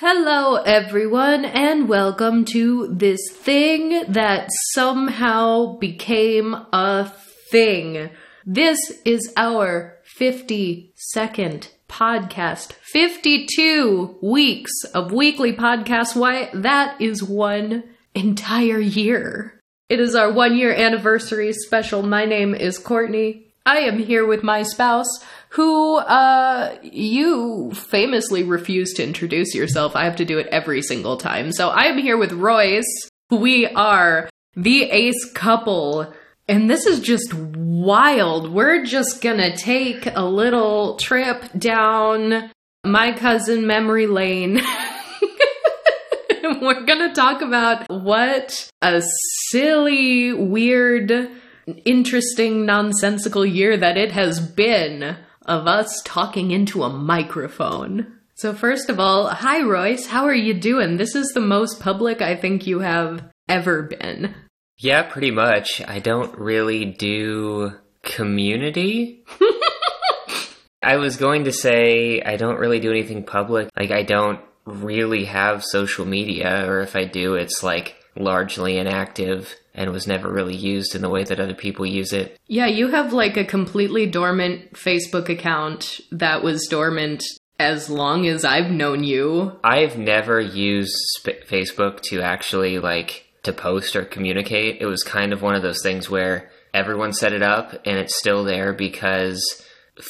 Hello, everyone, and welcome to this thing that somehow became a thing. This is our 52nd podcast. 52 weeks of weekly podcasts. Why, that is one entire year. It is our one year anniversary special. My name is Courtney. I am here with my spouse, who uh you famously refuse to introduce yourself. I have to do it every single time. So I am here with Royce. We are the ace couple. And this is just wild. We're just gonna take a little trip down my cousin memory lane. We're gonna talk about what a silly, weird, interesting, nonsensical year that it has been of us talking into a microphone. So, first of all, hi Royce, how are you doing? This is the most public I think you have ever been. Yeah, pretty much. I don't really do community. I was going to say I don't really do anything public. Like, I don't really have social media, or if I do, it's like largely inactive and was never really used in the way that other people use it. Yeah, you have like a completely dormant Facebook account that was dormant as long as I've known you. I've never used sp- Facebook to actually like to post or communicate. It was kind of one of those things where everyone set it up and it's still there because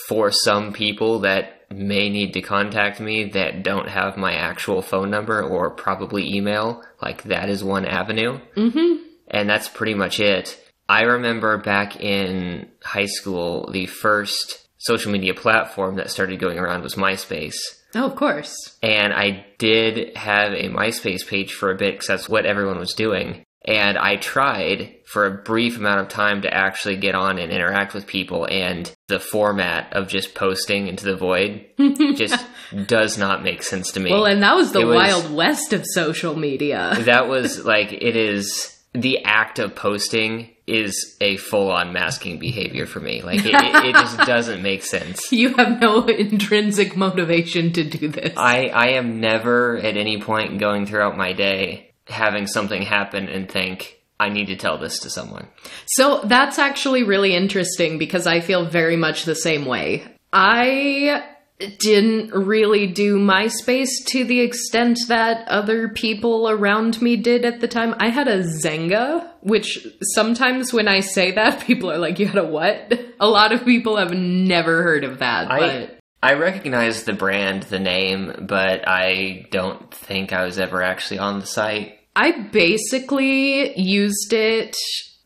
for some people that may need to contact me that don't have my actual phone number or probably email, like that is one avenue. Mm-hmm. And that's pretty much it. I remember back in high school, the first social media platform that started going around was MySpace. Oh, of course. And I did have a MySpace page for a bit because that's what everyone was doing. And I tried for a brief amount of time to actually get on and interact with people. And the format of just posting into the void just does not make sense to me. Well, and that was the was- wild west of social media. that was like, it is the act of posting is a full on masking behavior for me. Like, it, it, it just doesn't make sense. You have no intrinsic motivation to do this. I, I am never at any point going throughout my day having something happen and think, I need to tell this to someone. So that's actually really interesting because I feel very much the same way. I didn't really do MySpace to the extent that other people around me did at the time. I had a Xanga, which sometimes when I say that, people are like, You had a what? A lot of people have never heard of that. I but I recognize the brand, the name, but I don't think I was ever actually on the site. I basically used it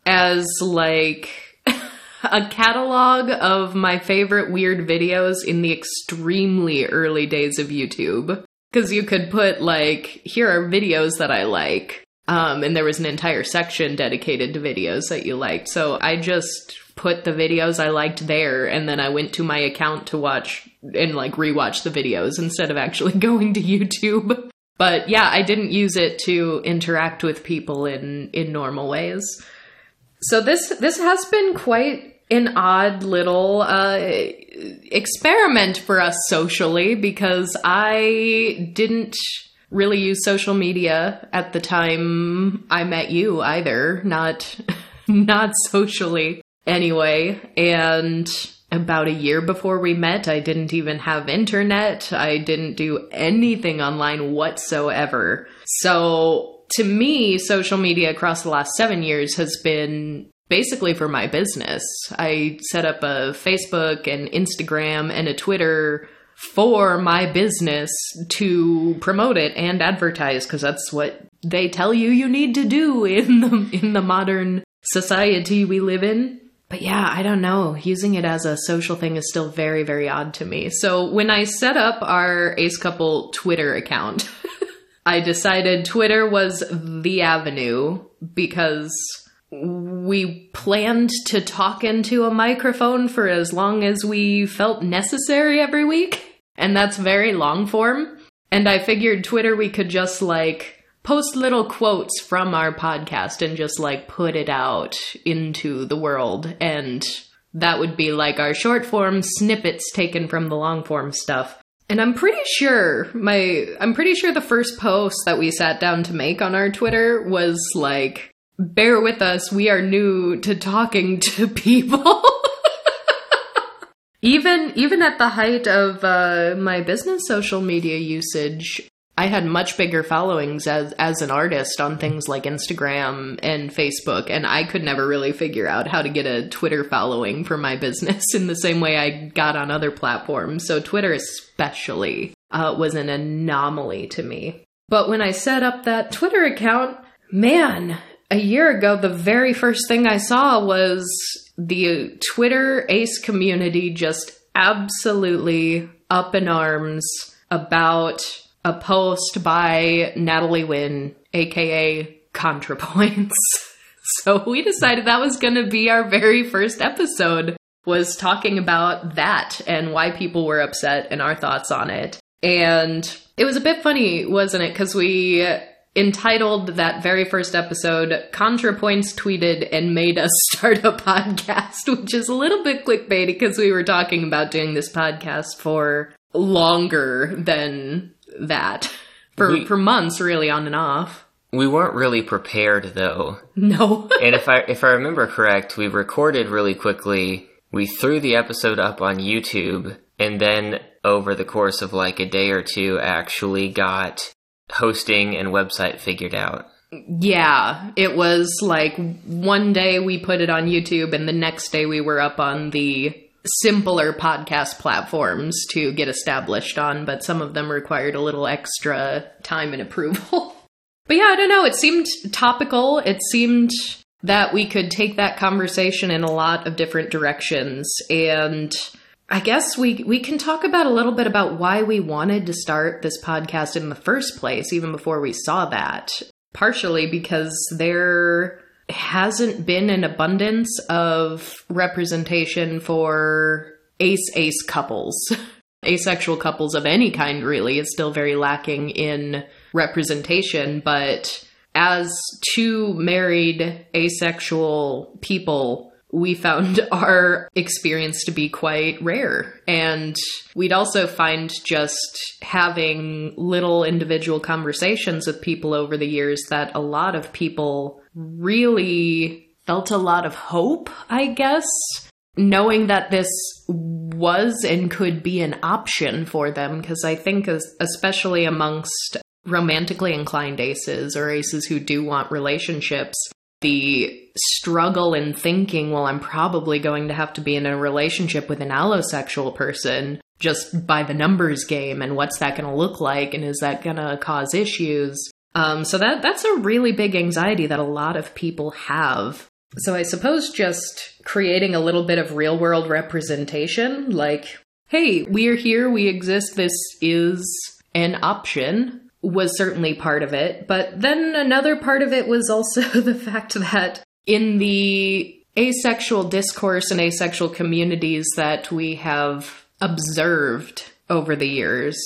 as like a catalog of my favorite weird videos in the extremely early days of YouTube. Because you could put, like, here are videos that I like. Um, and there was an entire section dedicated to videos that you liked. So I just put the videos I liked there, and then I went to my account to watch and, like, rewatch the videos instead of actually going to YouTube. But yeah, I didn't use it to interact with people in in normal ways. So this this has been quite an odd little uh, experiment for us socially because I didn't really use social media at the time I met you either, not not socially anyway, and about a year before we met, I didn't even have internet. I didn't do anything online whatsoever. So, to me, social media across the last seven years has been basically for my business. I set up a Facebook and Instagram and a Twitter for my business to promote it and advertise because that's what they tell you you need to do in the in the modern society we live in. But yeah, I don't know. Using it as a social thing is still very, very odd to me. So when I set up our Ace Couple Twitter account, I decided Twitter was the avenue because we planned to talk into a microphone for as long as we felt necessary every week. And that's very long form. And I figured Twitter we could just like post little quotes from our podcast and just like put it out into the world and that would be like our short form snippets taken from the long form stuff And I'm pretty sure my I'm pretty sure the first post that we sat down to make on our Twitter was like bear with us, we are new to talking to people. even even at the height of uh, my business social media usage, I had much bigger followings as as an artist on things like Instagram and Facebook, and I could never really figure out how to get a Twitter following for my business in the same way I got on other platforms. So Twitter, especially, uh, was an anomaly to me. But when I set up that Twitter account, man, a year ago, the very first thing I saw was the Twitter Ace community just absolutely up in arms about a post by Natalie Wynn, aka ContraPoints. so we decided that was going to be our very first episode was talking about that and why people were upset and our thoughts on it. And it was a bit funny, wasn't it? Because we entitled that very first episode ContraPoints tweeted and made us start a podcast, which is a little bit clickbaity because we were talking about doing this podcast for longer than that. For We- for months really on and off. We weren't really prepared though. No. and if I if I remember correct, we recorded really quickly. We threw the episode up on YouTube, and then over the course of like a day or two, actually got hosting and website figured out. Yeah, it was like one day we put it on YouTube and the next day we were up on the simpler podcast platforms to get established on, but some of them required a little extra time and approval. but yeah, I don't know, it seemed topical. It seemed that we could take that conversation in a lot of different directions and I guess we we can talk about a little bit about why we wanted to start this podcast in the first place even before we saw that partially because there hasn't been an abundance of representation for ace ace couples. Asexual couples of any kind really is still very lacking in representation, but as two married asexual people, we found our experience to be quite rare. And we'd also find just having little individual conversations with people over the years that a lot of people really felt a lot of hope, I guess, knowing that this was and could be an option for them. Because I think, especially amongst romantically inclined aces or aces who do want relationships, the struggle in thinking, well, I'm probably going to have to be in a relationship with an allosexual person just by the numbers game and what's that going to look like and is that going to cause issues? Um, so that that's a really big anxiety that a lot of people have. So I suppose just creating a little bit of real world representation, like, hey, we're here, we exist, this is an option, was certainly part of it. But then another part of it was also the fact that in the asexual discourse and asexual communities that we have observed over the years,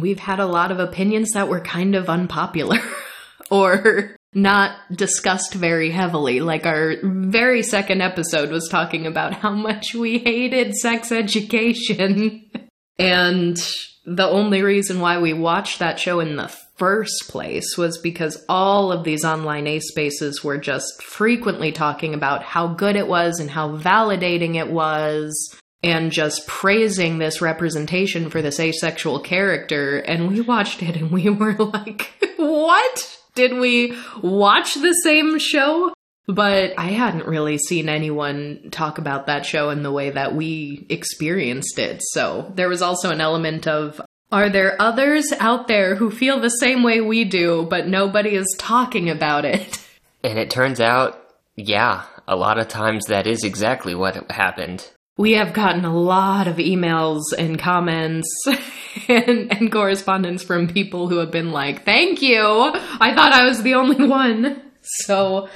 we've had a lot of opinions that were kind of unpopular or not discussed very heavily. Like our very second episode was talking about how much we hated sex education. and the only reason why we watched that show in the first place was because all of these online A spaces were just frequently talking about how good it was and how validating it was and just praising this representation for this asexual character. And we watched it and we were like, what? Did we watch the same show? But I hadn't really seen anyone talk about that show in the way that we experienced it. So there was also an element of are there others out there who feel the same way we do, but nobody is talking about it? And it turns out, yeah, a lot of times that is exactly what happened. We have gotten a lot of emails and comments and, and correspondence from people who have been like, thank you. I thought I was the only one. So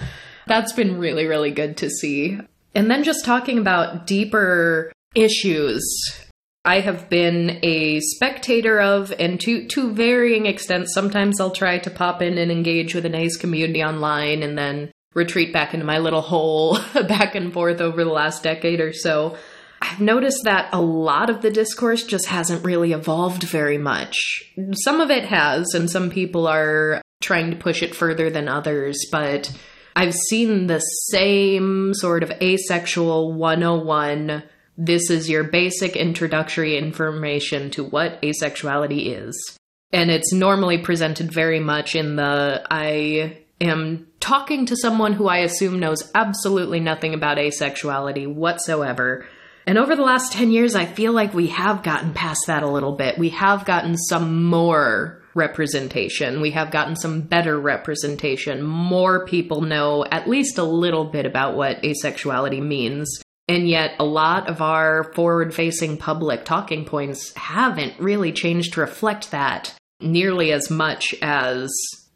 that's been really, really good to see. And then just talking about deeper issues. I have been a spectator of, and to to varying extents. Sometimes I'll try to pop in and engage with an Ace community online, and then retreat back into my little hole, back and forth over the last decade or so. I've noticed that a lot of the discourse just hasn't really evolved very much. Some of it has, and some people are trying to push it further than others, but I've seen the same sort of asexual 101. This is your basic introductory information to what asexuality is. And it's normally presented very much in the I am talking to someone who I assume knows absolutely nothing about asexuality whatsoever. And over the last 10 years, I feel like we have gotten past that a little bit. We have gotten some more representation. We have gotten some better representation. More people know at least a little bit about what asexuality means. And yet, a lot of our forward facing public talking points haven't really changed to reflect that nearly as much as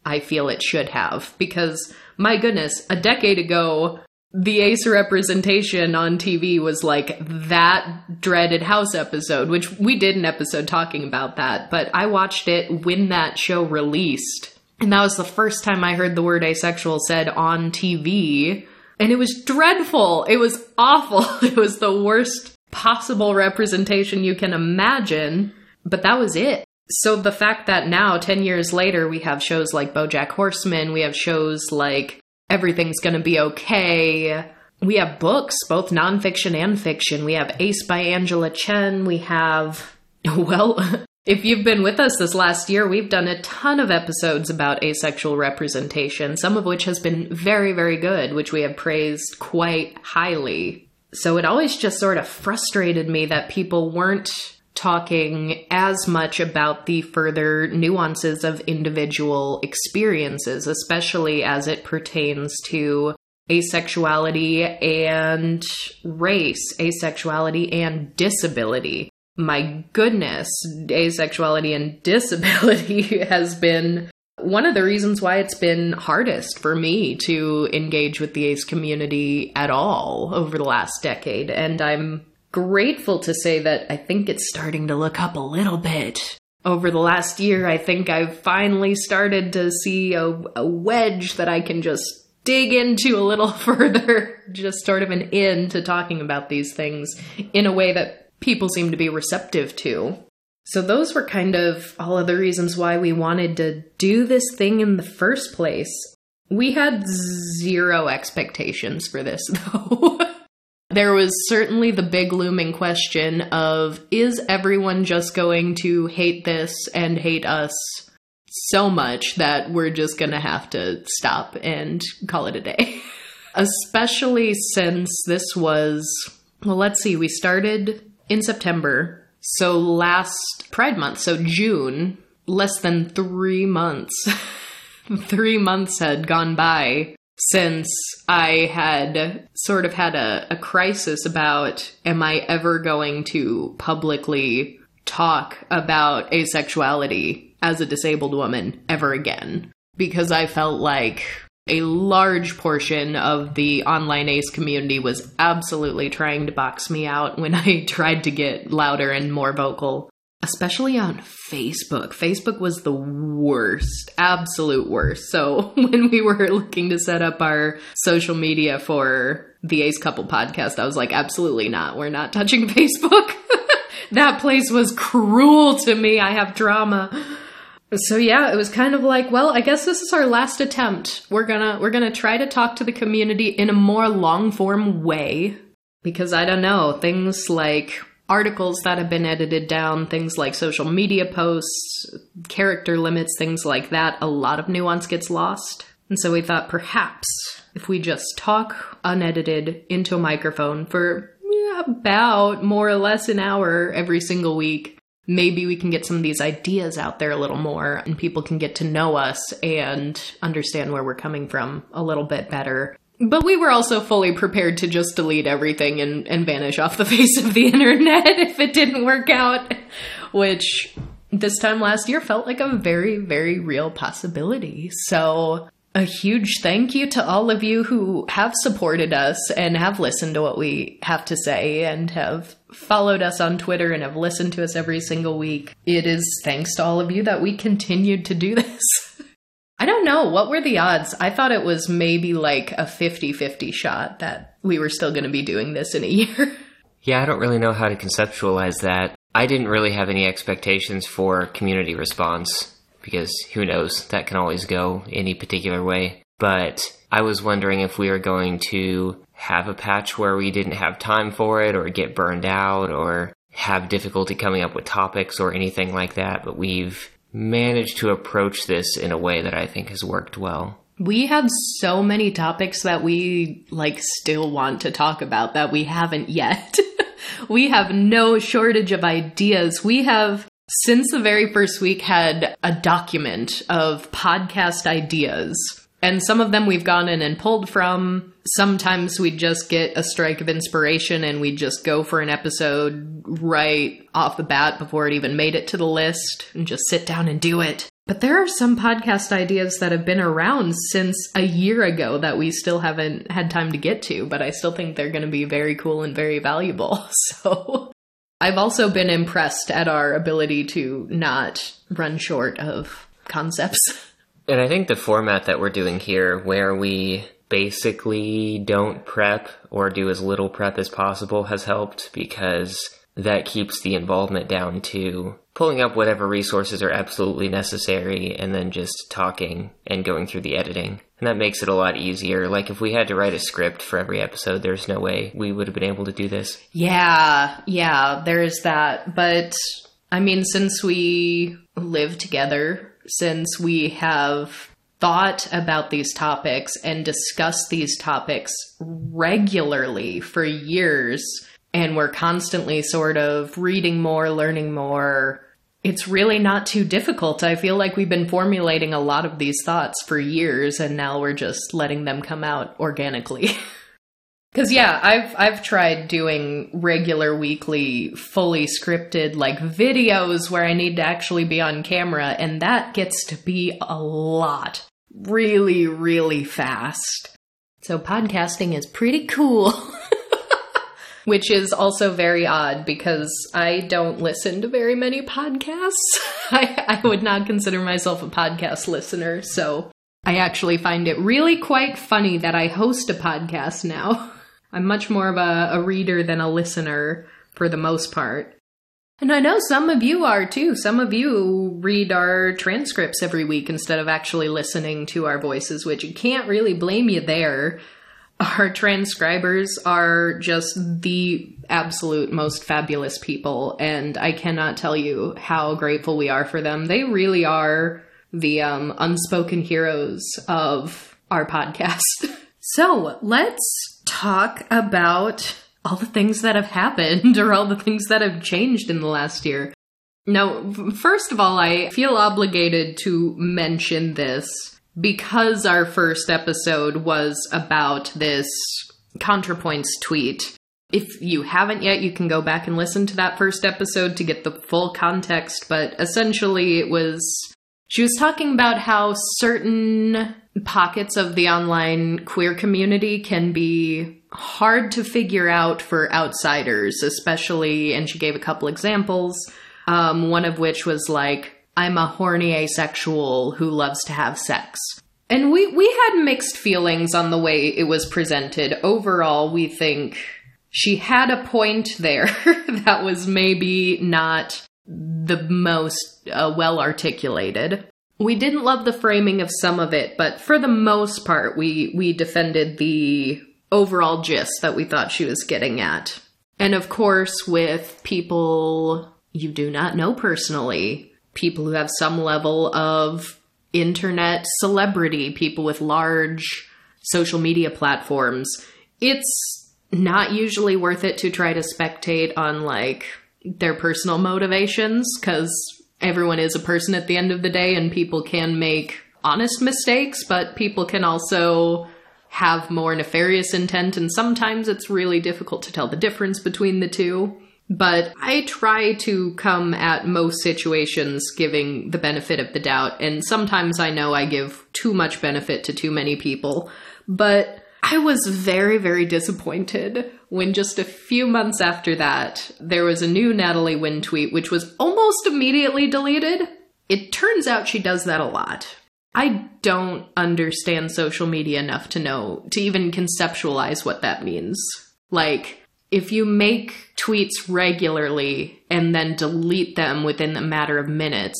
I feel it should have. Because, my goodness, a decade ago, the ace representation on TV was like that dreaded house episode, which we did an episode talking about that, but I watched it when that show released. And that was the first time I heard the word asexual said on TV. And it was dreadful. It was awful. It was the worst possible representation you can imagine. But that was it. So the fact that now, 10 years later, we have shows like Bojack Horseman, we have shows like everything's going to be okay. We have books, both nonfiction and fiction. We have Ace by Angela Chen. We have, well, if you've been with us this last year, we've done a ton of episodes about asexual representation, some of which has been very, very good, which we have praised quite highly. So it always just sort of frustrated me that people weren't talking as much about the further nuances of individual experiences, especially as it pertains to asexuality and race, asexuality and disability. My goodness, asexuality and disability has been one of the reasons why it's been hardest for me to engage with the ace community at all over the last decade. And I'm grateful to say that I think it's starting to look up a little bit. Over the last year, I think I've finally started to see a, a wedge that I can just dig into a little further, just sort of an in to talking about these things in a way that people seem to be receptive to. So, those were kind of all of the reasons why we wanted to do this thing in the first place. We had zero expectations for this, though. There was certainly the big looming question of is everyone just going to hate this and hate us so much that we're just going to have to stop and call it a day? Especially since this was, well, let's see, we started in September. So last Pride Month, so June, less than three months, three months had gone by since I had sort of had a, a crisis about am I ever going to publicly talk about asexuality as a disabled woman ever again. Because I felt like a large portion of the online ace community was absolutely trying to box me out when I tried to get louder and more vocal especially on Facebook. Facebook was the worst, absolute worst. So when we were looking to set up our social media for the Ace Couple podcast, I was like, absolutely not. We're not touching Facebook. that place was cruel to me. I have drama. So yeah, it was kind of like, well, I guess this is our last attempt. We're gonna we're gonna try to talk to the community in a more long form way. Because I don't know, things like articles that have been edited down, things like social media posts, character limits, things like that, a lot of nuance gets lost. And so we thought perhaps if we just talk unedited into a microphone for about more or less an hour every single week, maybe we can get some of these ideas out there a little more and people can get to know us and understand where we're coming from a little bit better. But we were also fully prepared to just delete everything and, and vanish off the face of the internet if it didn't work out, which this time last year felt like a very, very real possibility. So, a huge thank you to all of you who have supported us and have listened to what we have to say and have followed us on Twitter and have listened to us every single week. It is thanks to all of you that we continued to do this. I don't know. What were the odds? I thought it was maybe like a 50 50 shot that we were still going to be doing this in a year. Yeah, I don't really know how to conceptualize that. I didn't really have any expectations for community response because who knows, that can always go any particular way. But I was wondering if we were going to have a patch where we didn't have time for it or get burned out or have difficulty coming up with topics or anything like that, but we've managed to approach this in a way that I think has worked well. We have so many topics that we like still want to talk about that we haven't yet. we have no shortage of ideas. We have since the very first week had a document of podcast ideas and some of them we've gone in and pulled from. Sometimes we'd just get a strike of inspiration and we'd just go for an episode right off the bat before it even made it to the list and just sit down and do it. But there are some podcast ideas that have been around since a year ago that we still haven't had time to get to, but I still think they're going to be very cool and very valuable. So I've also been impressed at our ability to not run short of concepts. And I think the format that we're doing here, where we basically don't prep or do as little prep as possible, has helped because that keeps the involvement down to pulling up whatever resources are absolutely necessary and then just talking and going through the editing. And that makes it a lot easier. Like if we had to write a script for every episode, there's no way we would have been able to do this. Yeah, yeah, there is that. But I mean, since we live together since we have thought about these topics and discussed these topics regularly for years and we're constantly sort of reading more, learning more. It's really not too difficult. I feel like we've been formulating a lot of these thoughts for years and now we're just letting them come out organically. Cause yeah, I've I've tried doing regular weekly fully scripted like videos where I need to actually be on camera and that gets to be a lot. Really, really fast. So podcasting is pretty cool. Which is also very odd because I don't listen to very many podcasts. I, I would not consider myself a podcast listener, so I actually find it really quite funny that I host a podcast now. I'm much more of a, a reader than a listener for the most part. And I know some of you are too. Some of you read our transcripts every week instead of actually listening to our voices, which you can't really blame you there. Our transcribers are just the absolute most fabulous people, and I cannot tell you how grateful we are for them. They really are the um, unspoken heroes of our podcast. so let's talk about all the things that have happened or all the things that have changed in the last year. Now, first of all, I feel obligated to mention this because our first episode was about this ContraPoints tweet. If you haven't yet, you can go back and listen to that first episode to get the full context, but essentially it was. She was talking about how certain pockets of the online queer community can be hard to figure out for outsiders, especially, and she gave a couple examples, um, one of which was like, I'm a horny asexual who loves to have sex. And we, we had mixed feelings on the way it was presented. Overall, we think she had a point there that was maybe not the most uh, well articulated we didn't love the framing of some of it, but for the most part, we we defended the overall gist that we thought she was getting at. And of course, with people you do not know personally, people who have some level of internet celebrity, people with large social media platforms, it's not usually worth it to try to spectate on like their personal motivations because everyone is a person at the end of the day and people can make honest mistakes, but people can also have more nefarious intent, and sometimes it's really difficult to tell the difference between the two. But I try to come at most situations giving the benefit of the doubt, and sometimes I know I give too much benefit to too many people. But I was very, very disappointed when just a few months after that, there was a new Natalie Wynn tweet, which was almost immediately deleted. It turns out she does that a lot. I don't understand social media enough to know, to even conceptualize what that means. Like, if you make tweets regularly and then delete them within a matter of minutes,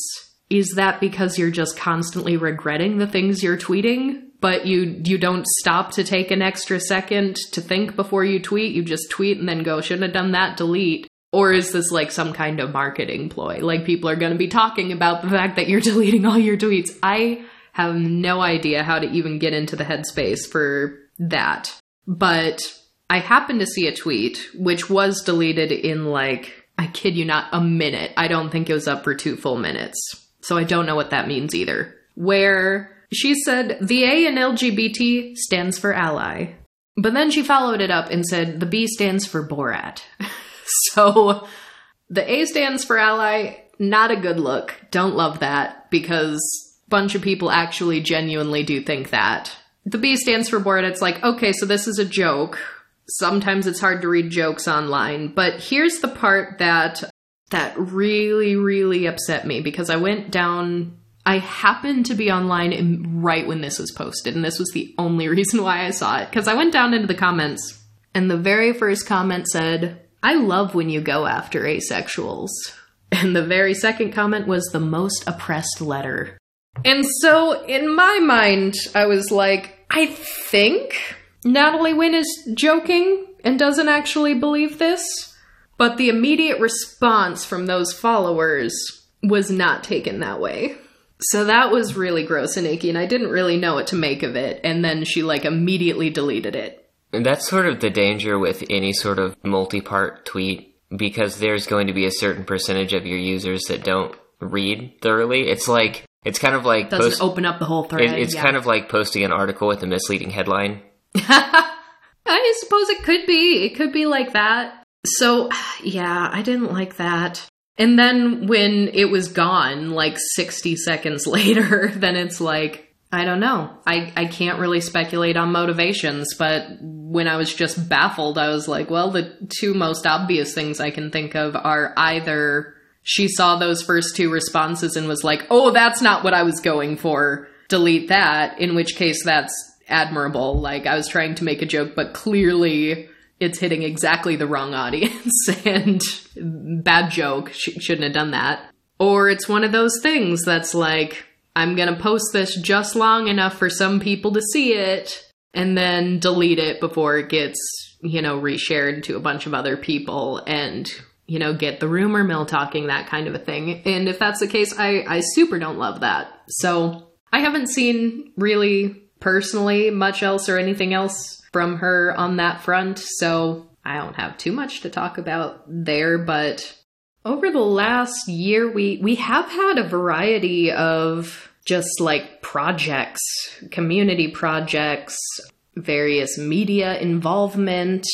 is that because you're just constantly regretting the things you're tweeting? But you you don't stop to take an extra second to think before you tweet. You just tweet and then go, shouldn't have done that, delete. Or is this like some kind of marketing ploy? Like people are going to be talking about the fact that you're deleting all your tweets. I have no idea how to even get into the headspace for that. But I happened to see a tweet which was deleted in like, I kid you not, a minute. I don't think it was up for two full minutes. So I don't know what that means either. Where she said the A in LGBT stands for ally. But then she followed it up and said the B stands for Borat. so the A stands for ally, not a good look. Don't love that because a bunch of people actually genuinely do think that. The B stands for Borat. It's like, okay, so this is a joke. Sometimes it's hard to read jokes online, but here's the part that that really really upset me because I went down I happened to be online right when this was posted, and this was the only reason why I saw it. Because I went down into the comments, and the very first comment said, I love when you go after asexuals. And the very second comment was the most oppressed letter. And so, in my mind, I was like, I think Natalie Wynn is joking and doesn't actually believe this. But the immediate response from those followers was not taken that way. So that was really gross and icky, and I didn't really know what to make of it. And then she like immediately deleted it. And that's sort of the danger with any sort of multi part tweet because there's going to be a certain percentage of your users that don't read thoroughly. It's like, it's kind of like. Doesn't post- open up the whole thread. It, it's yeah. kind of like posting an article with a misleading headline. I suppose it could be. It could be like that. So, yeah, I didn't like that. And then when it was gone, like 60 seconds later, then it's like, I don't know. I, I can't really speculate on motivations, but when I was just baffled, I was like, well, the two most obvious things I can think of are either she saw those first two responses and was like, oh, that's not what I was going for, delete that, in which case that's admirable. Like, I was trying to make a joke, but clearly it's hitting exactly the wrong audience and bad joke sh- shouldn't have done that. Or it's one of those things that's like i'm going to post this just long enough for some people to see it and then delete it before it gets you know reshared to a bunch of other people and you know get the rumor mill talking that kind of a thing. And if that's the case i i super don't love that. So i haven't seen really personally much else or anything else from her on that front, so I don't have too much to talk about there, but over the last year we we have had a variety of just like projects, community projects, various media involvement.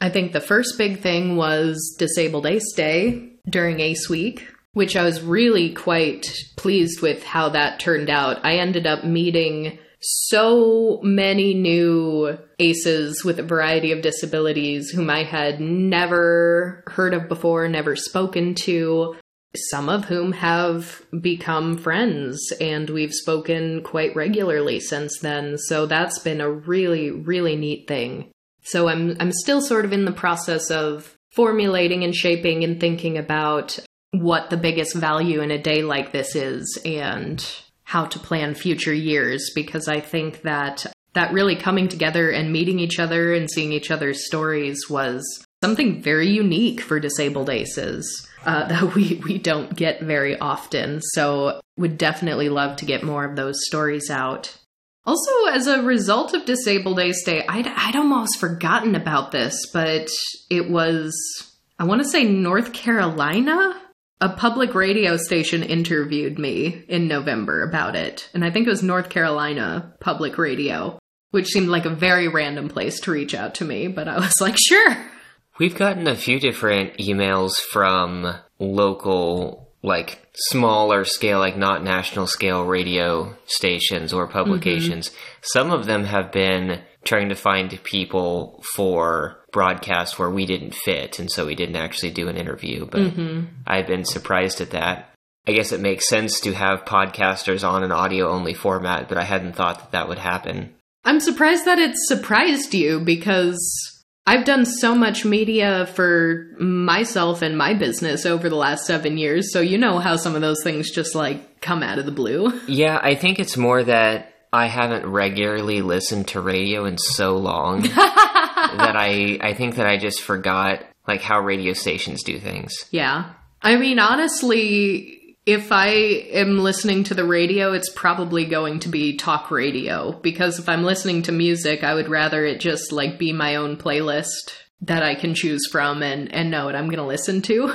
I think the first big thing was Disabled Ace Day during Ace Week, which I was really quite pleased with how that turned out. I ended up meeting so many new aces with a variety of disabilities whom I had never heard of before, never spoken to, some of whom have become friends and we've spoken quite regularly since then. So that's been a really, really neat thing. So I'm I'm still sort of in the process of formulating and shaping and thinking about what the biggest value in a day like this is and how to plan future years because I think that that really coming together and meeting each other and seeing each other's stories was something very unique for disabled aces uh, that we, we don't get very often. So, would definitely love to get more of those stories out. Also, as a result of Disabled Ace Day, I'd, I'd almost forgotten about this, but it was, I want to say North Carolina a public radio station interviewed me in November about it, and I think it was North Carolina Public Radio, which seemed like a very random place to reach out to me, but I was like, sure. We've gotten a few different emails from local, like smaller scale, like not national scale radio stations or publications. Mm-hmm. Some of them have been trying to find people for broadcasts where we didn't fit, and so we didn't actually do an interview. But mm-hmm. I've been surprised at that. I guess it makes sense to have podcasters on an audio only format, but I hadn't thought that that would happen. I'm surprised that it surprised you because I've done so much media for myself and my business over the last seven years, so you know how some of those things just like come out of the blue. Yeah, I think it's more that I haven't regularly listened to radio in so long that I I think that I just forgot like how radio stations do things. Yeah. I mean, honestly, if I am listening to the radio, it's probably going to be talk radio because if I'm listening to music, I would rather it just like be my own playlist that I can choose from and and know what I'm going to listen to.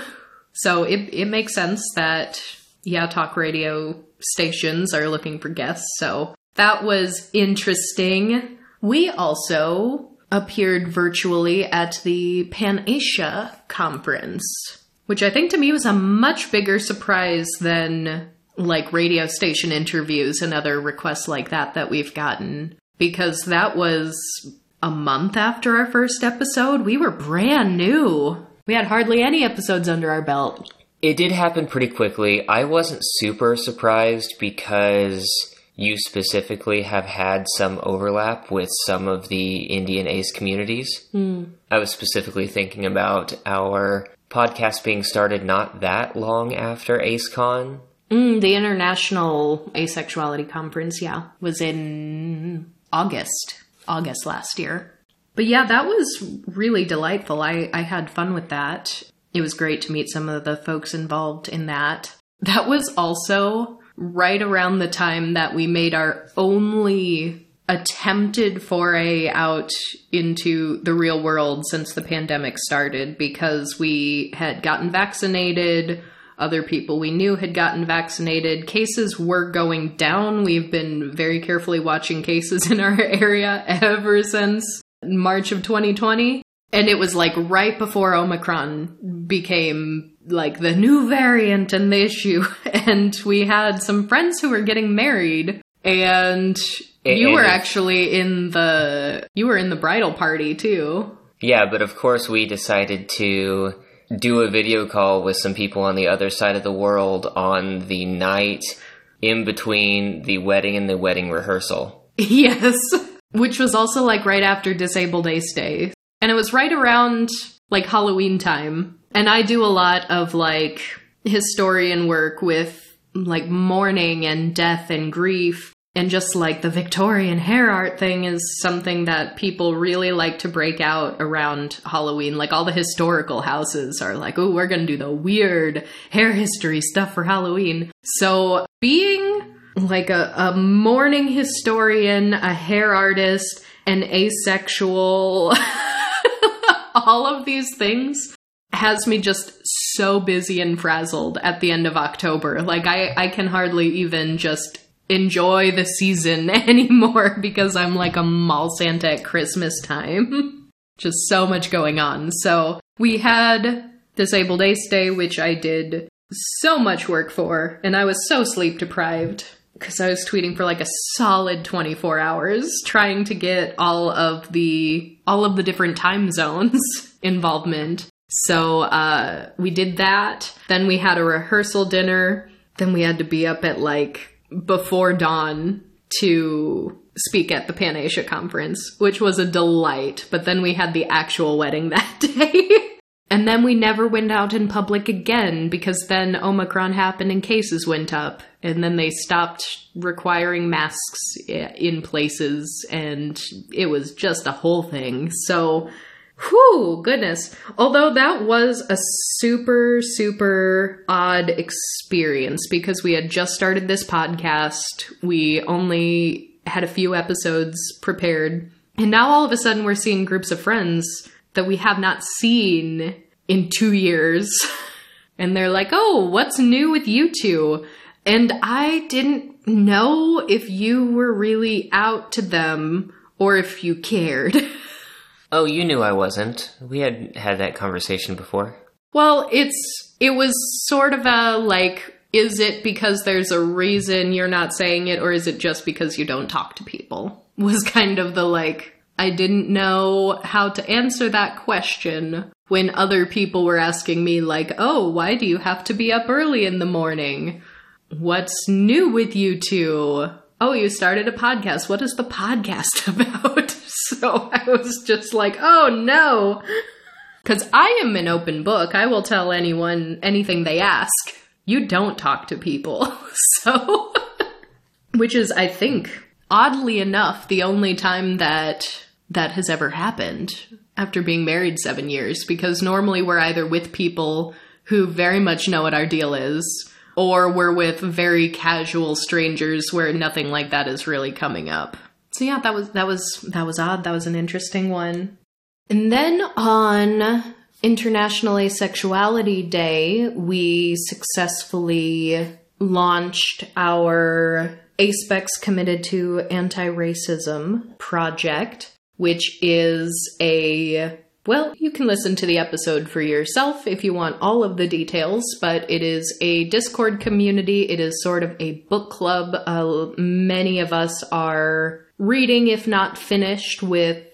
So it it makes sense that yeah, talk radio stations are looking for guests. So that was interesting. We also appeared virtually at the Pan Asia conference, which I think to me was a much bigger surprise than like radio station interviews and other requests like that that we've gotten because that was a month after our first episode. We were brand new. We had hardly any episodes under our belt. It did happen pretty quickly. I wasn't super surprised because you specifically have had some overlap with some of the Indian ACE communities. I was specifically thinking about our podcast being started not that long after AceCon. Mm, the International Asexuality Conference, yeah, was in August, August last year. But yeah, that was really delightful. I, I had fun with that. It was great to meet some of the folks involved in that. That was also right around the time that we made our only attempted foray out into the real world since the pandemic started because we had gotten vaccinated. Other people we knew had gotten vaccinated. Cases were going down. We've been very carefully watching cases in our area ever since March of 2020. And it was like right before Omicron became like the new variant and the issue. And we had some friends who were getting married and you And were actually in the you were in the bridal party too. Yeah, but of course we decided to do a video call with some people on the other side of the world on the night in between the wedding and the wedding rehearsal. Yes. Which was also like right after Disabled Ace Day. And it was right around like Halloween time. And I do a lot of like historian work with like mourning and death and grief. And just like the Victorian hair art thing is something that people really like to break out around Halloween. Like all the historical houses are like, oh, we're going to do the weird hair history stuff for Halloween. So being like a, a mourning historian, a hair artist, an asexual, all of these things has me just so busy and frazzled at the end of October. Like I, I can hardly even just enjoy the season anymore because I'm like a mall Santa at Christmas time. just so much going on. So we had Disabled Ace Day, which I did so much work for, and I was so sleep deprived because I was tweeting for like a solid 24 hours trying to get all of the all of the different time zones involvement. So uh, we did that. Then we had a rehearsal dinner. Then we had to be up at like before dawn to speak at the Pan Asia conference, which was a delight. But then we had the actual wedding that day. And then we never went out in public again because then Omicron happened and cases went up. And then they stopped requiring masks in places and it was just a whole thing. So, whew, goodness. Although that was a super, super odd experience because we had just started this podcast. We only had a few episodes prepared. And now all of a sudden we're seeing groups of friends that we have not seen in two years. And they're like, oh, what's new with you two? And I didn't know if you were really out to them or if you cared. Oh, you knew I wasn't. We had had that conversation before. well, it's, it was sort of a like, is it because there's a reason you're not saying it or is it just because you don't talk to people? Was kind of the like, I didn't know how to answer that question when other people were asking me, like, oh, why do you have to be up early in the morning? What's new with you two? Oh, you started a podcast. What is the podcast about? so I was just like, oh no. Because I am an open book. I will tell anyone anything they ask. You don't talk to people. so, which is, I think, oddly enough, the only time that that has ever happened after being married seven years. Because normally we're either with people who very much know what our deal is, or we're with very casual strangers where nothing like that is really coming up. So yeah, that was that was that was odd. That was an interesting one. And then on International Asexuality Day, we successfully launched our Aspex Committed to Anti Racism project, which is a well, you can listen to the episode for yourself if you want all of the details, but it is a Discord community. It is sort of a book club. Uh, many of us are reading, if not finished, with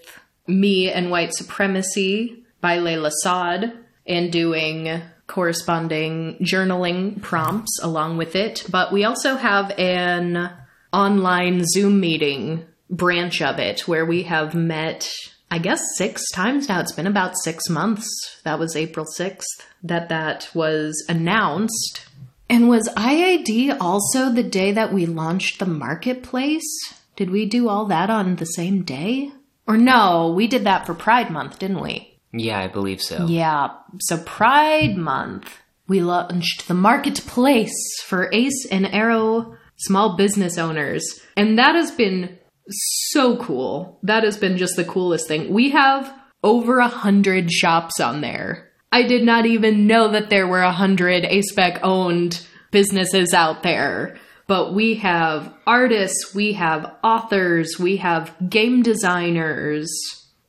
Me and White Supremacy by Layla Saad and doing corresponding journaling prompts along with it. But we also have an online Zoom meeting branch of it where we have met, I guess, six times now. It's been about six months. That was April 6th that that was announced. And was IAD also the day that we launched the marketplace? Did we do all that on the same day? Or no, we did that for Pride Month, didn't we? Yeah, I believe so. Yeah. So Pride Month, we launched the marketplace for Ace and Arrow small business owners. And that has been so cool. That has been just the coolest thing. We have over a hundred shops on there. I did not even know that there were a hundred ASPEC owned businesses out there. But we have artists, we have authors, we have game designers.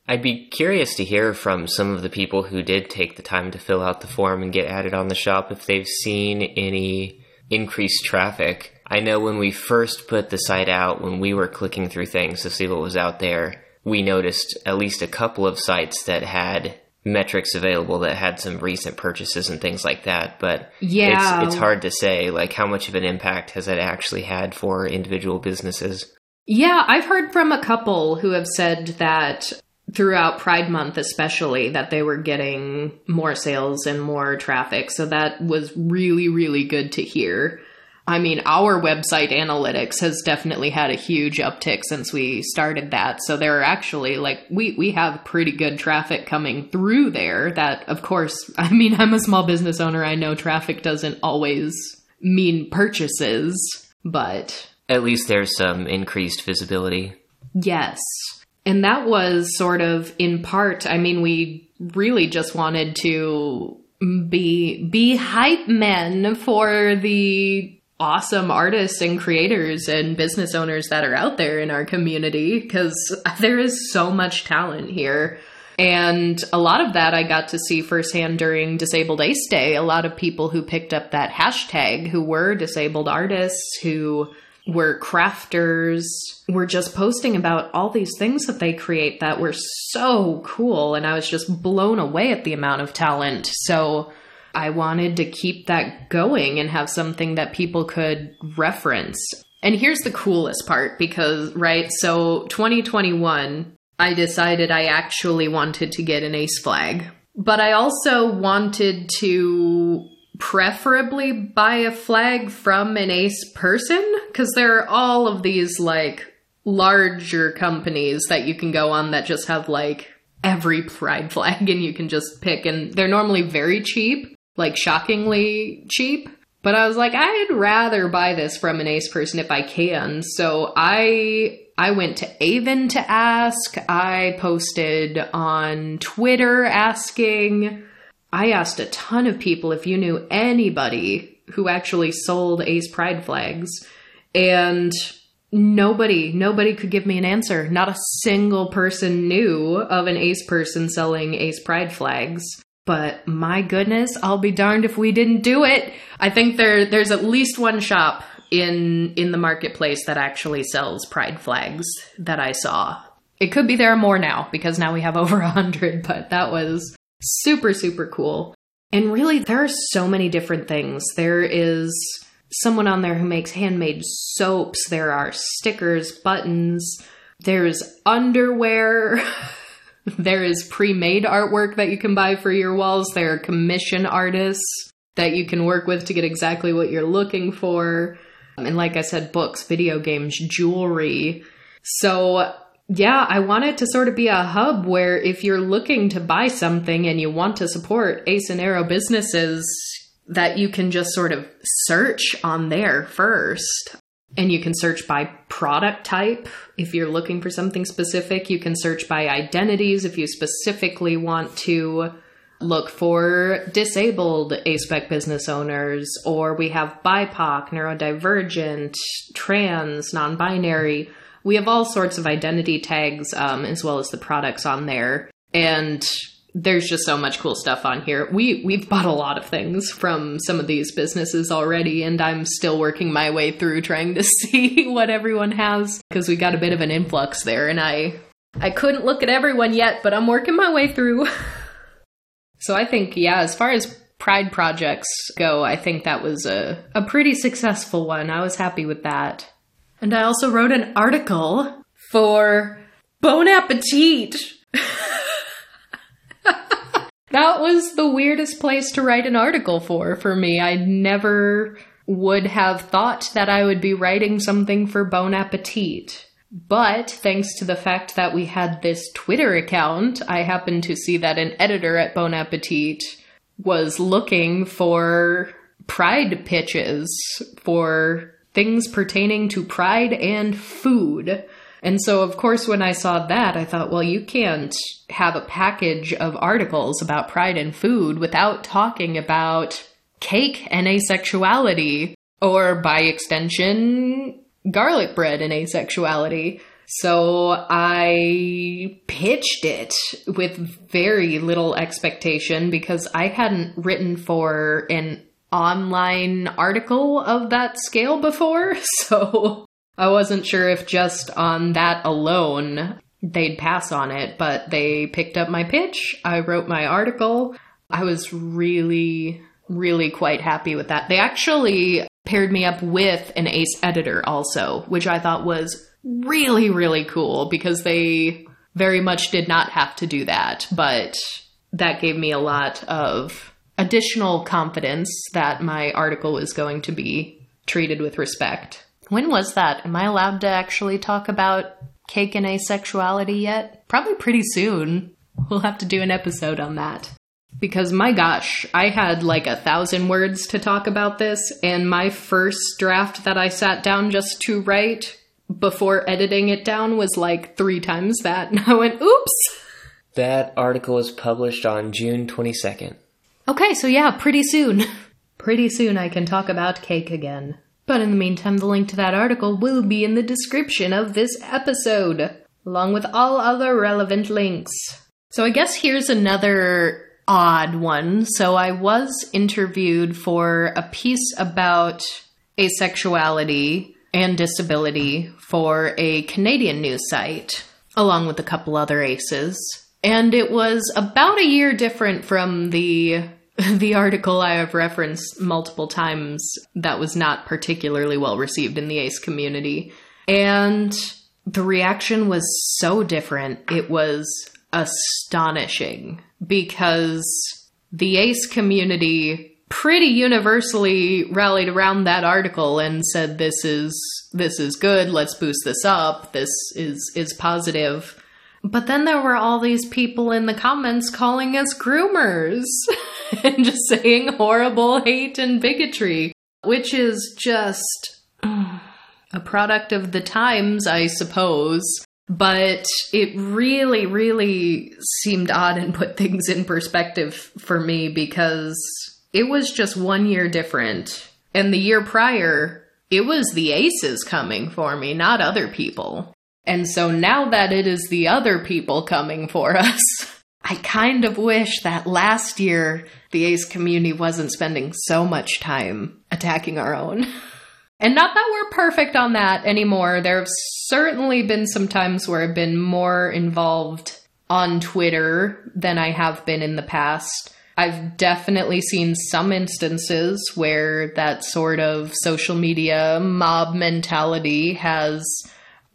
I'd be curious to hear from some of the people who did take the time to fill out the form and get added on the shop if they've seen any increased traffic. I know when we first put the site out, when we were clicking through things to see what was out there, we noticed at least a couple of sites that had metrics available that had some recent purchases and things like that. But yeah, it's, it's hard to say like how much of an impact has it actually had for individual businesses. Yeah, I've heard from a couple who have said that throughout Pride Month, especially, that they were getting more sales and more traffic. So that was really, really good to hear. I mean, our website analytics has definitely had a huge uptick since we started that. So there are actually like we we have pretty good traffic coming through there that of course, I mean, I'm a small business owner. I know traffic doesn't always mean purchases, but at least there's some increased visibility. Yes. And that was sort of in part, I mean, we really just wanted to be be hype men for the awesome artists and creators and business owners that are out there in our community because there is so much talent here. And a lot of that I got to see firsthand during Disabled Ace Day. A lot of people who picked up that hashtag who were disabled artists, who were crafters, were just posting about all these things that they create that were so cool. And I was just blown away at the amount of talent. So I wanted to keep that going and have something that people could reference. And here's the coolest part because, right, so 2021, I decided I actually wanted to get an ace flag. But I also wanted to preferably buy a flag from an ace person because there are all of these like larger companies that you can go on that just have like every pride flag and you can just pick and they're normally very cheap like shockingly cheap. But I was like, I'd rather buy this from an ace person if I can. So I I went to AVEN to ask. I posted on Twitter asking. I asked a ton of people if you knew anybody who actually sold Ace Pride flags. And nobody, nobody could give me an answer. Not a single person knew of an Ace person selling Ace Pride flags. But my goodness, I'll be darned if we didn't do it. I think there there's at least one shop in in the marketplace that actually sells pride flags that I saw. It could be there are more now because now we have over a hundred, but that was super, super cool. And really, there are so many different things. There is someone on there who makes handmade soaps. There are stickers, buttons, there's underwear. there is pre made artwork that you can buy for your walls. There are commission artists that you can work with to get exactly what you're looking for. Um, and like I said, books, video games, jewelry. So, yeah, I want it to sort of be a hub where if you're looking to buy something and you want to support Ace and Arrow businesses, that you can just sort of search on there first. And you can search by product type. If you're looking for something specific, you can search by identities if you specifically want to look for disabled ASPEC business owners, or we have BIPOC, neurodivergent, trans, non binary. We have all sorts of identity tags um, as well as the products on there. And there's just so much cool stuff on here. We we've bought a lot of things from some of these businesses already and I'm still working my way through trying to see what everyone has because we got a bit of an influx there and I I couldn't look at everyone yet, but I'm working my way through. so I think yeah, as far as pride projects go, I think that was a a pretty successful one. I was happy with that. And I also wrote an article for Bon Appetit. that was the weirdest place to write an article for for me. I never would have thought that I would be writing something for Bon Appetit. But thanks to the fact that we had this Twitter account, I happened to see that an editor at Bon Appetit was looking for pride pitches for things pertaining to pride and food. And so, of course, when I saw that, I thought, well, you can't have a package of articles about pride and food without talking about cake and asexuality, or by extension, garlic bread and asexuality. So I pitched it with very little expectation because I hadn't written for an online article of that scale before. So I wasn't sure if just on that alone they'd pass on it, but they picked up my pitch. I wrote my article. I was really, really quite happy with that. They actually paired me up with an ACE editor also, which I thought was really, really cool because they very much did not have to do that, but that gave me a lot of additional confidence that my article was going to be treated with respect. When was that? Am I allowed to actually talk about cake and asexuality yet? Probably pretty soon. We'll have to do an episode on that. Because my gosh, I had like a thousand words to talk about this, and my first draft that I sat down just to write before editing it down was like three times that. And I went, oops! That article was published on June 22nd. Okay, so yeah, pretty soon. pretty soon I can talk about cake again. But in the meantime, the link to that article will be in the description of this episode, along with all other relevant links. So I guess here's another odd one. So I was interviewed for a piece about asexuality and disability for a Canadian news site, along with a couple other aces. And it was about a year different from the the article I have referenced multiple times that was not particularly well received in the ACE community. And the reaction was so different. It was astonishing because the ACE community pretty universally rallied around that article and said this is this is good, let's boost this up. This is is positive. But then there were all these people in the comments calling us groomers and just saying horrible hate and bigotry, which is just a product of the times, I suppose. But it really, really seemed odd and put things in perspective for me because it was just one year different. And the year prior, it was the aces coming for me, not other people. And so now that it is the other people coming for us, I kind of wish that last year the ace community wasn't spending so much time attacking our own. And not that we're perfect on that anymore. There have certainly been some times where I've been more involved on Twitter than I have been in the past. I've definitely seen some instances where that sort of social media mob mentality has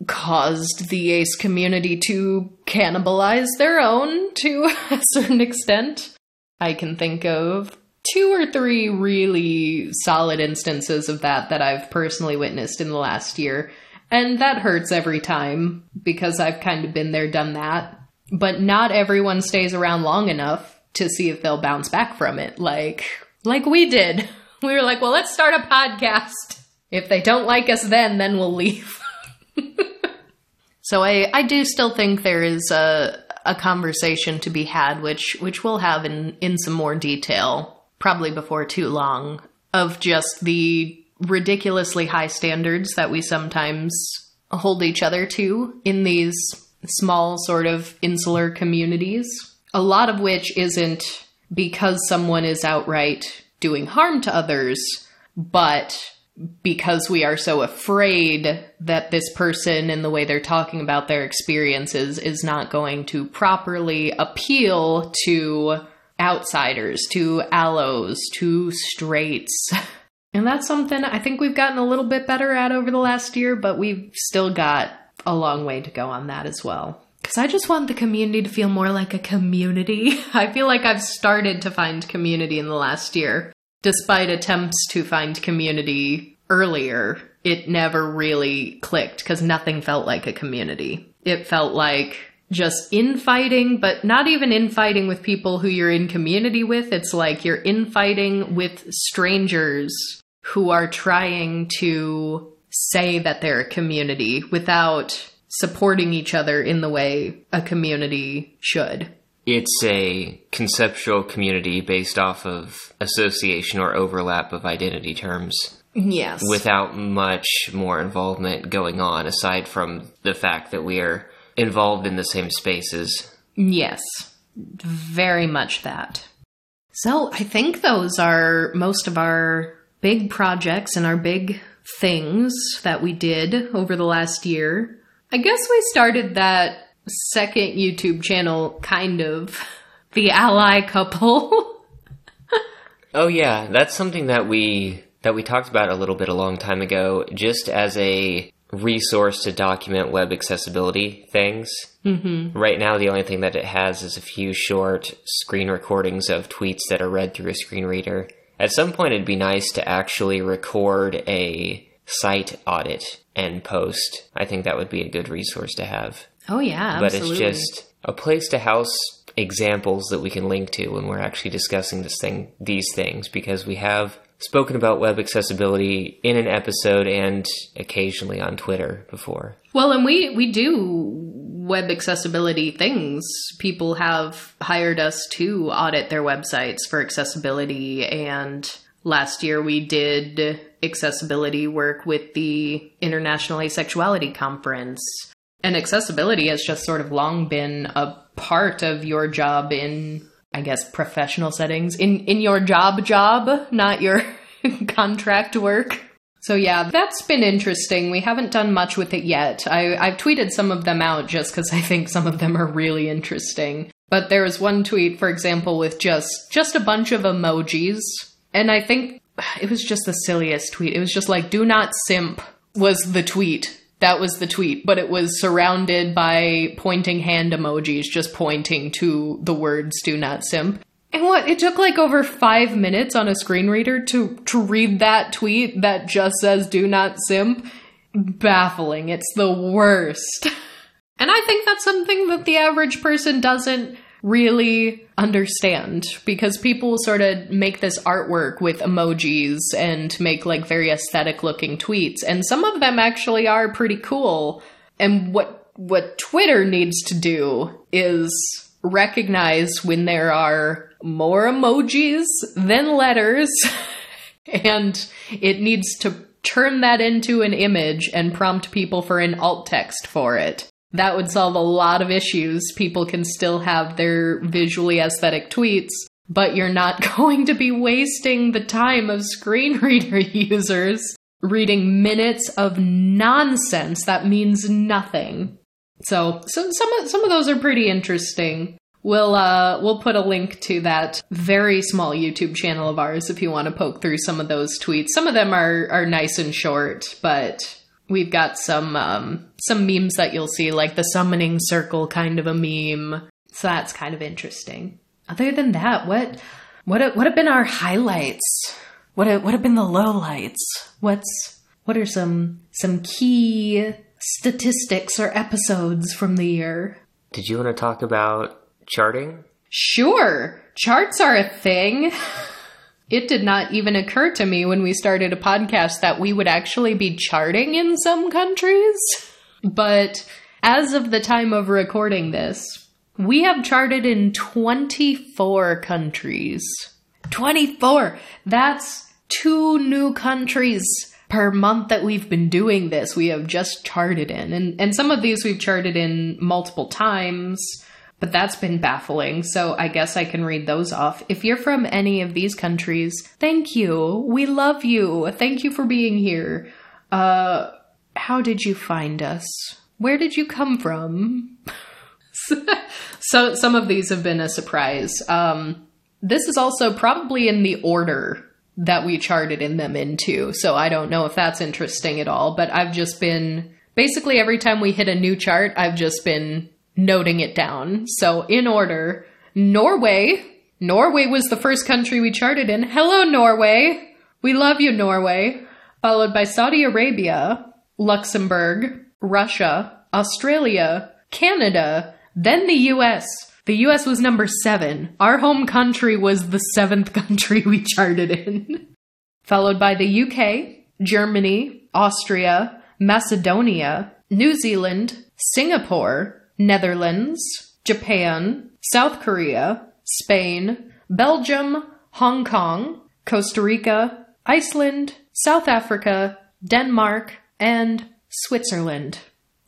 caused the ace community to cannibalize their own to a certain extent. I can think of two or three really solid instances of that that I've personally witnessed in the last year. And that hurts every time because I've kind of been there, done that. But not everyone stays around long enough to see if they'll bounce back from it like like we did. We were like, "Well, let's start a podcast. If they don't like us then, then we'll leave." so I I do still think there is a a conversation to be had which which we'll have in in some more detail probably before too long of just the ridiculously high standards that we sometimes hold each other to in these small sort of insular communities a lot of which isn't because someone is outright doing harm to others, but because we are so afraid that this person and the way they're talking about their experiences is not going to properly appeal to outsiders, to allos, to straights. And that's something I think we've gotten a little bit better at over the last year, but we've still got a long way to go on that as well. Because I just want the community to feel more like a community. I feel like I've started to find community in the last year. Despite attempts to find community earlier, it never really clicked because nothing felt like a community. It felt like just infighting, but not even infighting with people who you're in community with. It's like you're infighting with strangers who are trying to say that they're a community without supporting each other in the way a community should. It's a conceptual community based off of association or overlap of identity terms. Yes. Without much more involvement going on aside from the fact that we are involved in the same spaces. Yes. Very much that. So I think those are most of our big projects and our big things that we did over the last year. I guess we started that second YouTube channel kind of the ally couple. oh yeah, that's something that we that we talked about a little bit a long time ago just as a resource to document web accessibility things. Mm-hmm. Right now, the only thing that it has is a few short screen recordings of tweets that are read through a screen reader. At some point, it'd be nice to actually record a site audit and post. I think that would be a good resource to have. Oh yeah, but it's just a place to house examples that we can link to when we're actually discussing this thing, these things, because we have spoken about web accessibility in an episode and occasionally on Twitter before. Well, and we we do web accessibility things. People have hired us to audit their websites for accessibility and last year we did accessibility work with the International Asexuality Conference. And accessibility has just sort of long been a part of your job in, I guess, professional settings. In in your job job, not your contract work. So yeah, that's been interesting. We haven't done much with it yet. I, I've tweeted some of them out just because I think some of them are really interesting. But there was one tweet, for example, with just just a bunch of emojis, and I think it was just the silliest tweet. It was just like, do not simp was the tweet. That was the tweet, but it was surrounded by pointing hand emojis, just pointing to the words do not simp. And what? It took like over five minutes on a screen reader to, to read that tweet that just says do not simp. Baffling. It's the worst. And I think that's something that the average person doesn't really understand because people sort of make this artwork with emojis and make like very aesthetic looking tweets. And some of them actually are pretty cool. And what what Twitter needs to do is recognize when there are more emojis than letters. And it needs to turn that into an image and prompt people for an alt text for it that would solve a lot of issues. People can still have their visually aesthetic tweets, but you're not going to be wasting the time of screen reader users reading minutes of nonsense that means nothing. So, so some of, some of those are pretty interesting. We'll uh we'll put a link to that very small YouTube channel of ours if you want to poke through some of those tweets. Some of them are are nice and short, but we've got some um some memes that you'll see like the summoning circle kind of a meme. So that's kind of interesting. Other than that, what what have, what have been our highlights? What have, what have been the lowlights? What's what are some some key statistics or episodes from the year? Did you want to talk about charting? Sure, charts are a thing. It did not even occur to me when we started a podcast that we would actually be charting in some countries. But as of the time of recording this, we have charted in 24 countries. 24! That's two new countries per month that we've been doing this. We have just charted in. And, and some of these we've charted in multiple times but that's been baffling. So I guess I can read those off. If you're from any of these countries, thank you. We love you. Thank you for being here. Uh, how did you find us? Where did you come from? so some of these have been a surprise. Um, this is also probably in the order that we charted in them into. So I don't know if that's interesting at all, but I've just been basically every time we hit a new chart, I've just been noting it down. So, in order, Norway. Norway was the first country we charted in. Hello, Norway. We love you, Norway. Followed by Saudi Arabia, Luxembourg, Russia, Australia, Canada, then the US. The US was number seven. Our home country was the seventh country we charted in. Followed by the UK, Germany, Austria, Macedonia, New Zealand, Singapore, Netherlands, Japan, South Korea, Spain, Belgium, Hong Kong, Costa Rica, Iceland, South Africa, Denmark, and Switzerland.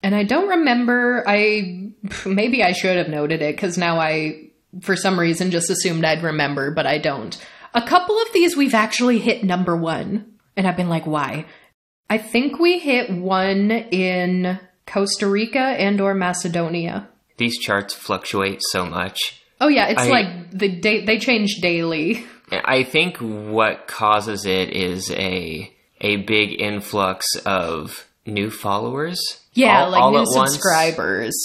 And I don't remember, I maybe I should have noted it because now I, for some reason, just assumed I'd remember, but I don't. A couple of these we've actually hit number one. And I've been like, why? I think we hit one in Costa Rica and or Macedonia. These charts fluctuate so much. Oh yeah, it's I- like the day they change daily. I think what causes it is a a big influx of new followers. Yeah, all- like all new at once. subscribers,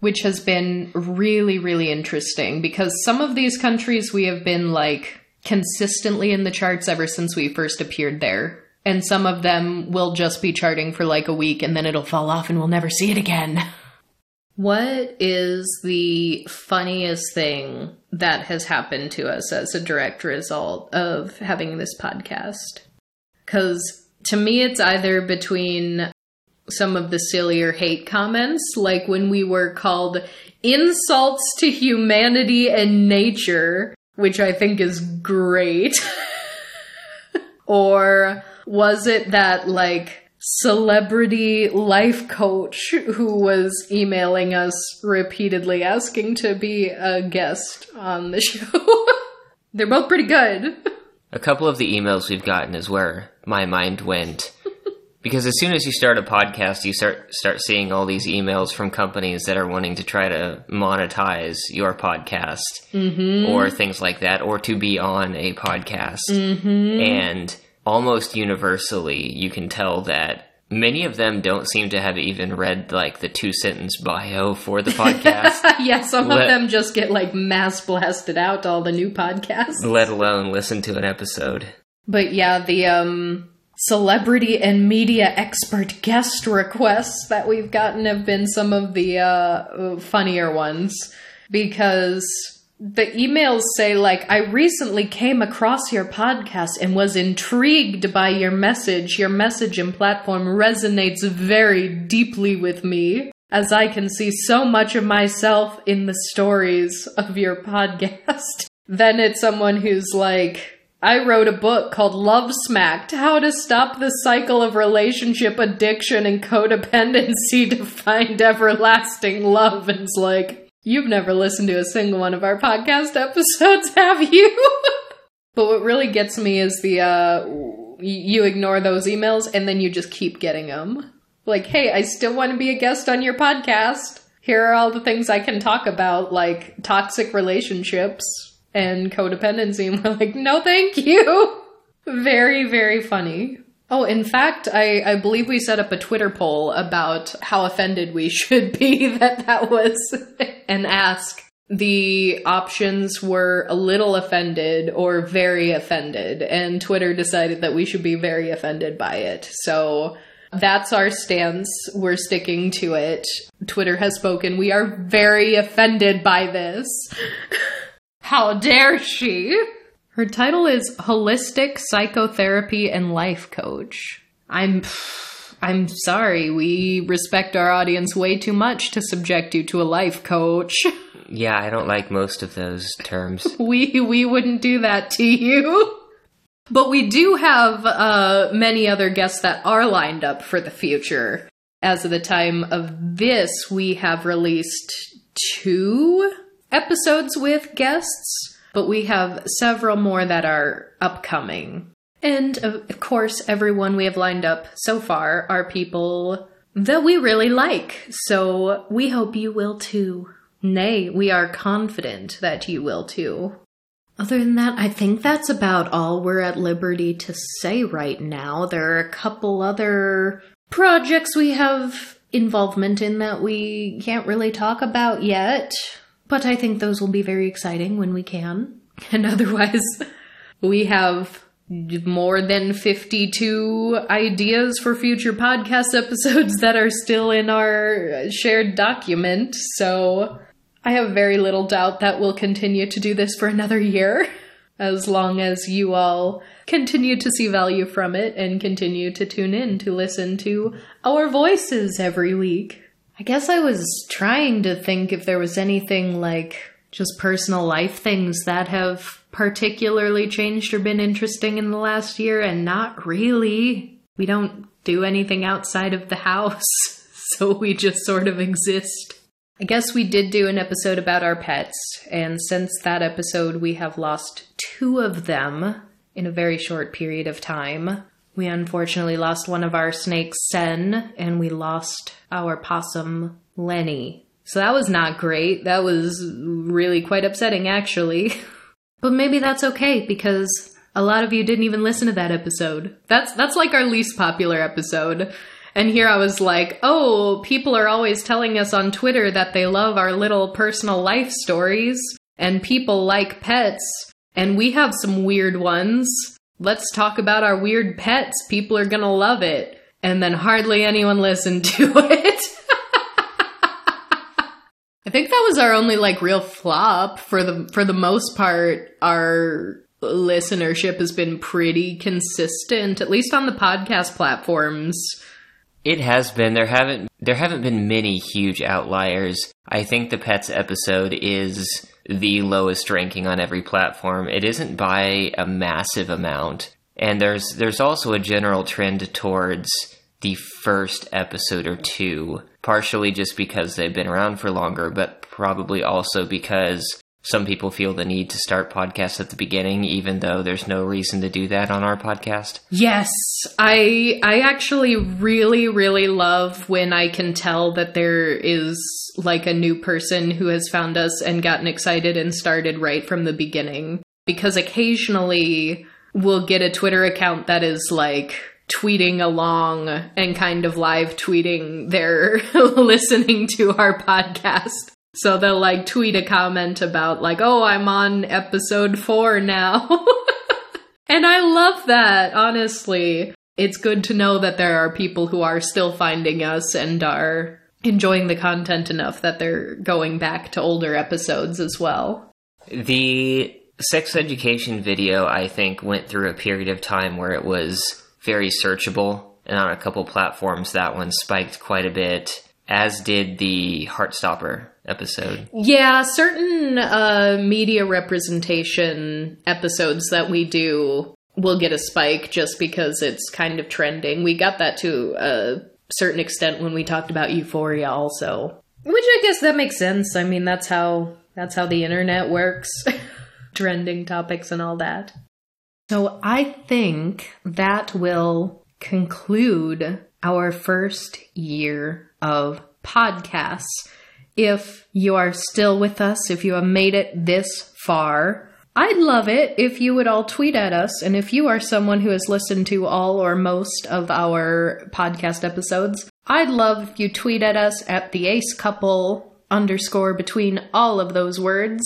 which has been really really interesting because some of these countries we have been like consistently in the charts ever since we first appeared there. And some of them will just be charting for like a week and then it'll fall off and we'll never see it again. What is the funniest thing that has happened to us as a direct result of having this podcast? Because to me, it's either between some of the sillier hate comments, like when we were called insults to humanity and nature, which I think is great. or was it that, like, celebrity life coach who was emailing us repeatedly asking to be a guest on the show? They're both pretty good. A couple of the emails we've gotten is where my mind went. Because as soon as you start a podcast, you start start seeing all these emails from companies that are wanting to try to monetize your podcast mm-hmm. or things like that, or to be on a podcast. Mm-hmm. And almost universally, you can tell that many of them don't seem to have even read like the two sentence bio for the podcast, yeah, some Let- of them just get like mass blasted out all the new podcasts. let alone listen to an episode. But yeah, the um celebrity and media expert guest requests that we've gotten have been some of the uh funnier ones because the emails say like I recently came across your podcast and was intrigued by your message. Your message and platform resonates very deeply with me as I can see so much of myself in the stories of your podcast. then it's someone who's like I wrote a book called Love Smacked How to Stop the Cycle of Relationship Addiction and Codependency to Find Everlasting Love. And it's like, you've never listened to a single one of our podcast episodes, have you? but what really gets me is the, uh, you ignore those emails and then you just keep getting them. Like, hey, I still want to be a guest on your podcast. here are all the things I can talk about, like toxic relationships and codependency. And we're like, no, thank you. Very, very funny. Oh, in fact, I, I believe we set up a Twitter poll about how offended we should be that that was an ask. The options were a little offended or very offended, and Twitter decided that we should be very offended by it. So that's our stance. We're sticking to it. Twitter has spoken. We are very offended by this. How dare she? Her title is Holistic Psychotherapy and Life Coach. I'm I'm sorry. We respect our audience way too much to subject you to a life coach. Yeah, I don't like most of those terms. we we wouldn't do that to you. But we do have uh, many other guests that are lined up for the future. As of the time of this, we have released two episodes with guests, but we have several more that are upcoming. And of course, everyone we have lined up so far are people that we really like, so we hope you will too. Nay, we are confident that you will too. Other than that, I think that's about all we're at liberty to say right now. There are a couple other projects we have involvement in that we can't really talk about yet, but I think those will be very exciting when we can. And otherwise, we have more than 52 ideas for future podcast episodes that are still in our shared document, so I have very little doubt that we'll continue to do this for another year, as long as you all continue to see value from it and continue to tune in to listen to our voices every week. I guess I was trying to think if there was anything like just personal life things that have particularly changed or been interesting in the last year, and not really. We don't do anything outside of the house, so we just sort of exist. I guess we did do an episode about our pets, and since that episode, we have lost two of them in a very short period of time. We unfortunately lost one of our snakes, Sen, and we lost our possum, Lenny. So that was not great. That was really quite upsetting, actually. but maybe that's okay because a lot of you didn't even listen to that episode. That's that's like our least popular episode. And here I was like, oh, people are always telling us on Twitter that they love our little personal life stories, and people like pets, and we have some weird ones. Let's talk about our weird pets. People are gonna love it. And then hardly anyone listened to it. I think that was our only like real flop for the for the most part. Our listenership has been pretty consistent, at least on the podcast platforms. It has been. There haven't there haven't been many huge outliers. I think the pets episode is the lowest ranking on every platform. It isn't by a massive amount. And there's there's also a general trend towards the first episode or two, partially just because they've been around for longer, but probably also because some people feel the need to start podcasts at the beginning even though there's no reason to do that on our podcast. Yes. I i actually really really love when i can tell that there is like a new person who has found us and gotten excited and started right from the beginning. Because occasionally we'll get a twitter account that is like tweeting along and kind of live tweeting their listening to our podcast so they'll like tweet a comment about like, "Oh, I'm on episode 4 now." and I love that, honestly. It's good to know that there are people who are still finding us and are enjoying the content enough that they're going back to older episodes as well. The sex education video, I think, went through a period of time where it was very searchable, and on a couple platforms, that one spiked quite a bit, as did the Heartstopper episode. Yeah, certain uh, media representation episodes that we do will get a spike just because it's kind of trending. We got that to a certain extent when we talked about Euphoria also. Which I guess that makes sense. I mean, that's how that's how the internet works. Trending topics and all that. So I think that will conclude our first year of podcasts. if you are still with us, if you have made it this far. I'd love it if you would all tweet at us. And if you are someone who has listened to all or most of our podcast episodes, I'd love if you tweet at us at the ace couple underscore between all of those words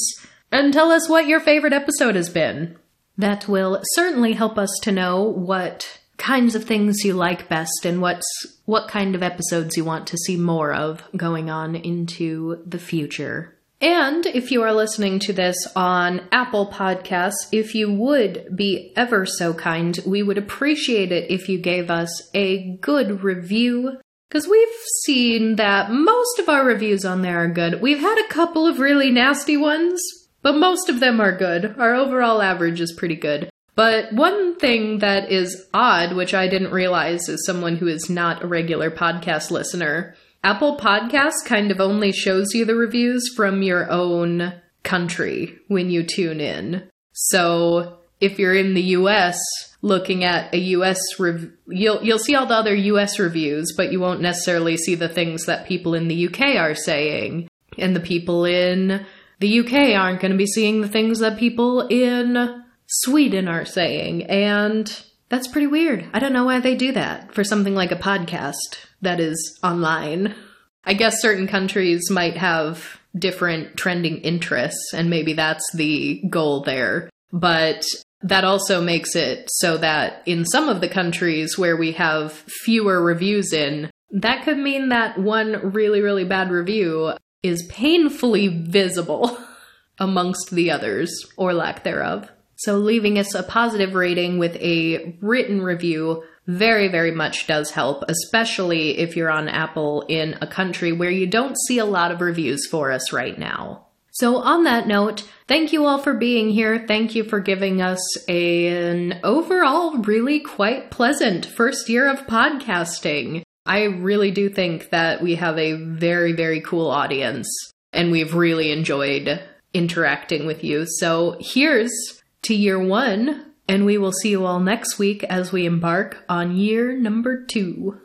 and tell us what your favorite episode has been. That will certainly help us to know what kinds of things you like best and what's what kind of episodes you want to see more of going on into the future. And if you are listening to this on Apple Podcasts, if you would be ever so kind, we would appreciate it if you gave us a good review. Because we've seen that most of our reviews on there are good. We've had a couple of really nasty ones, but most of them are good. Our overall average is pretty good. But one thing that is odd, which I didn't realize as someone who is not a regular podcast listener, Apple Podcasts kind of only shows you the reviews from your own country when you tune in. So if you're in the US looking at a US rev- you'll you'll see all the other US reviews, but you won't necessarily see the things that people in the UK are saying. And the people in the UK aren't going to be seeing the things that people in Sweden are saying. And that's pretty weird. I don't know why they do that for something like a podcast that is online. I guess certain countries might have different trending interests, and maybe that's the goal there. But that also makes it so that in some of the countries where we have fewer reviews in, that could mean that one really, really bad review is painfully visible amongst the others, or lack thereof. So leaving us a positive rating with a written review very, very much does help, especially if you're on Apple in a country where you don't see a lot of reviews for us right now. So, on that note, thank you all for being here. Thank you for giving us an overall really quite pleasant first year of podcasting. I really do think that we have a very, very cool audience, and we've really enjoyed interacting with you. So, here's to year one, and we will see you all next week as we embark on year number two.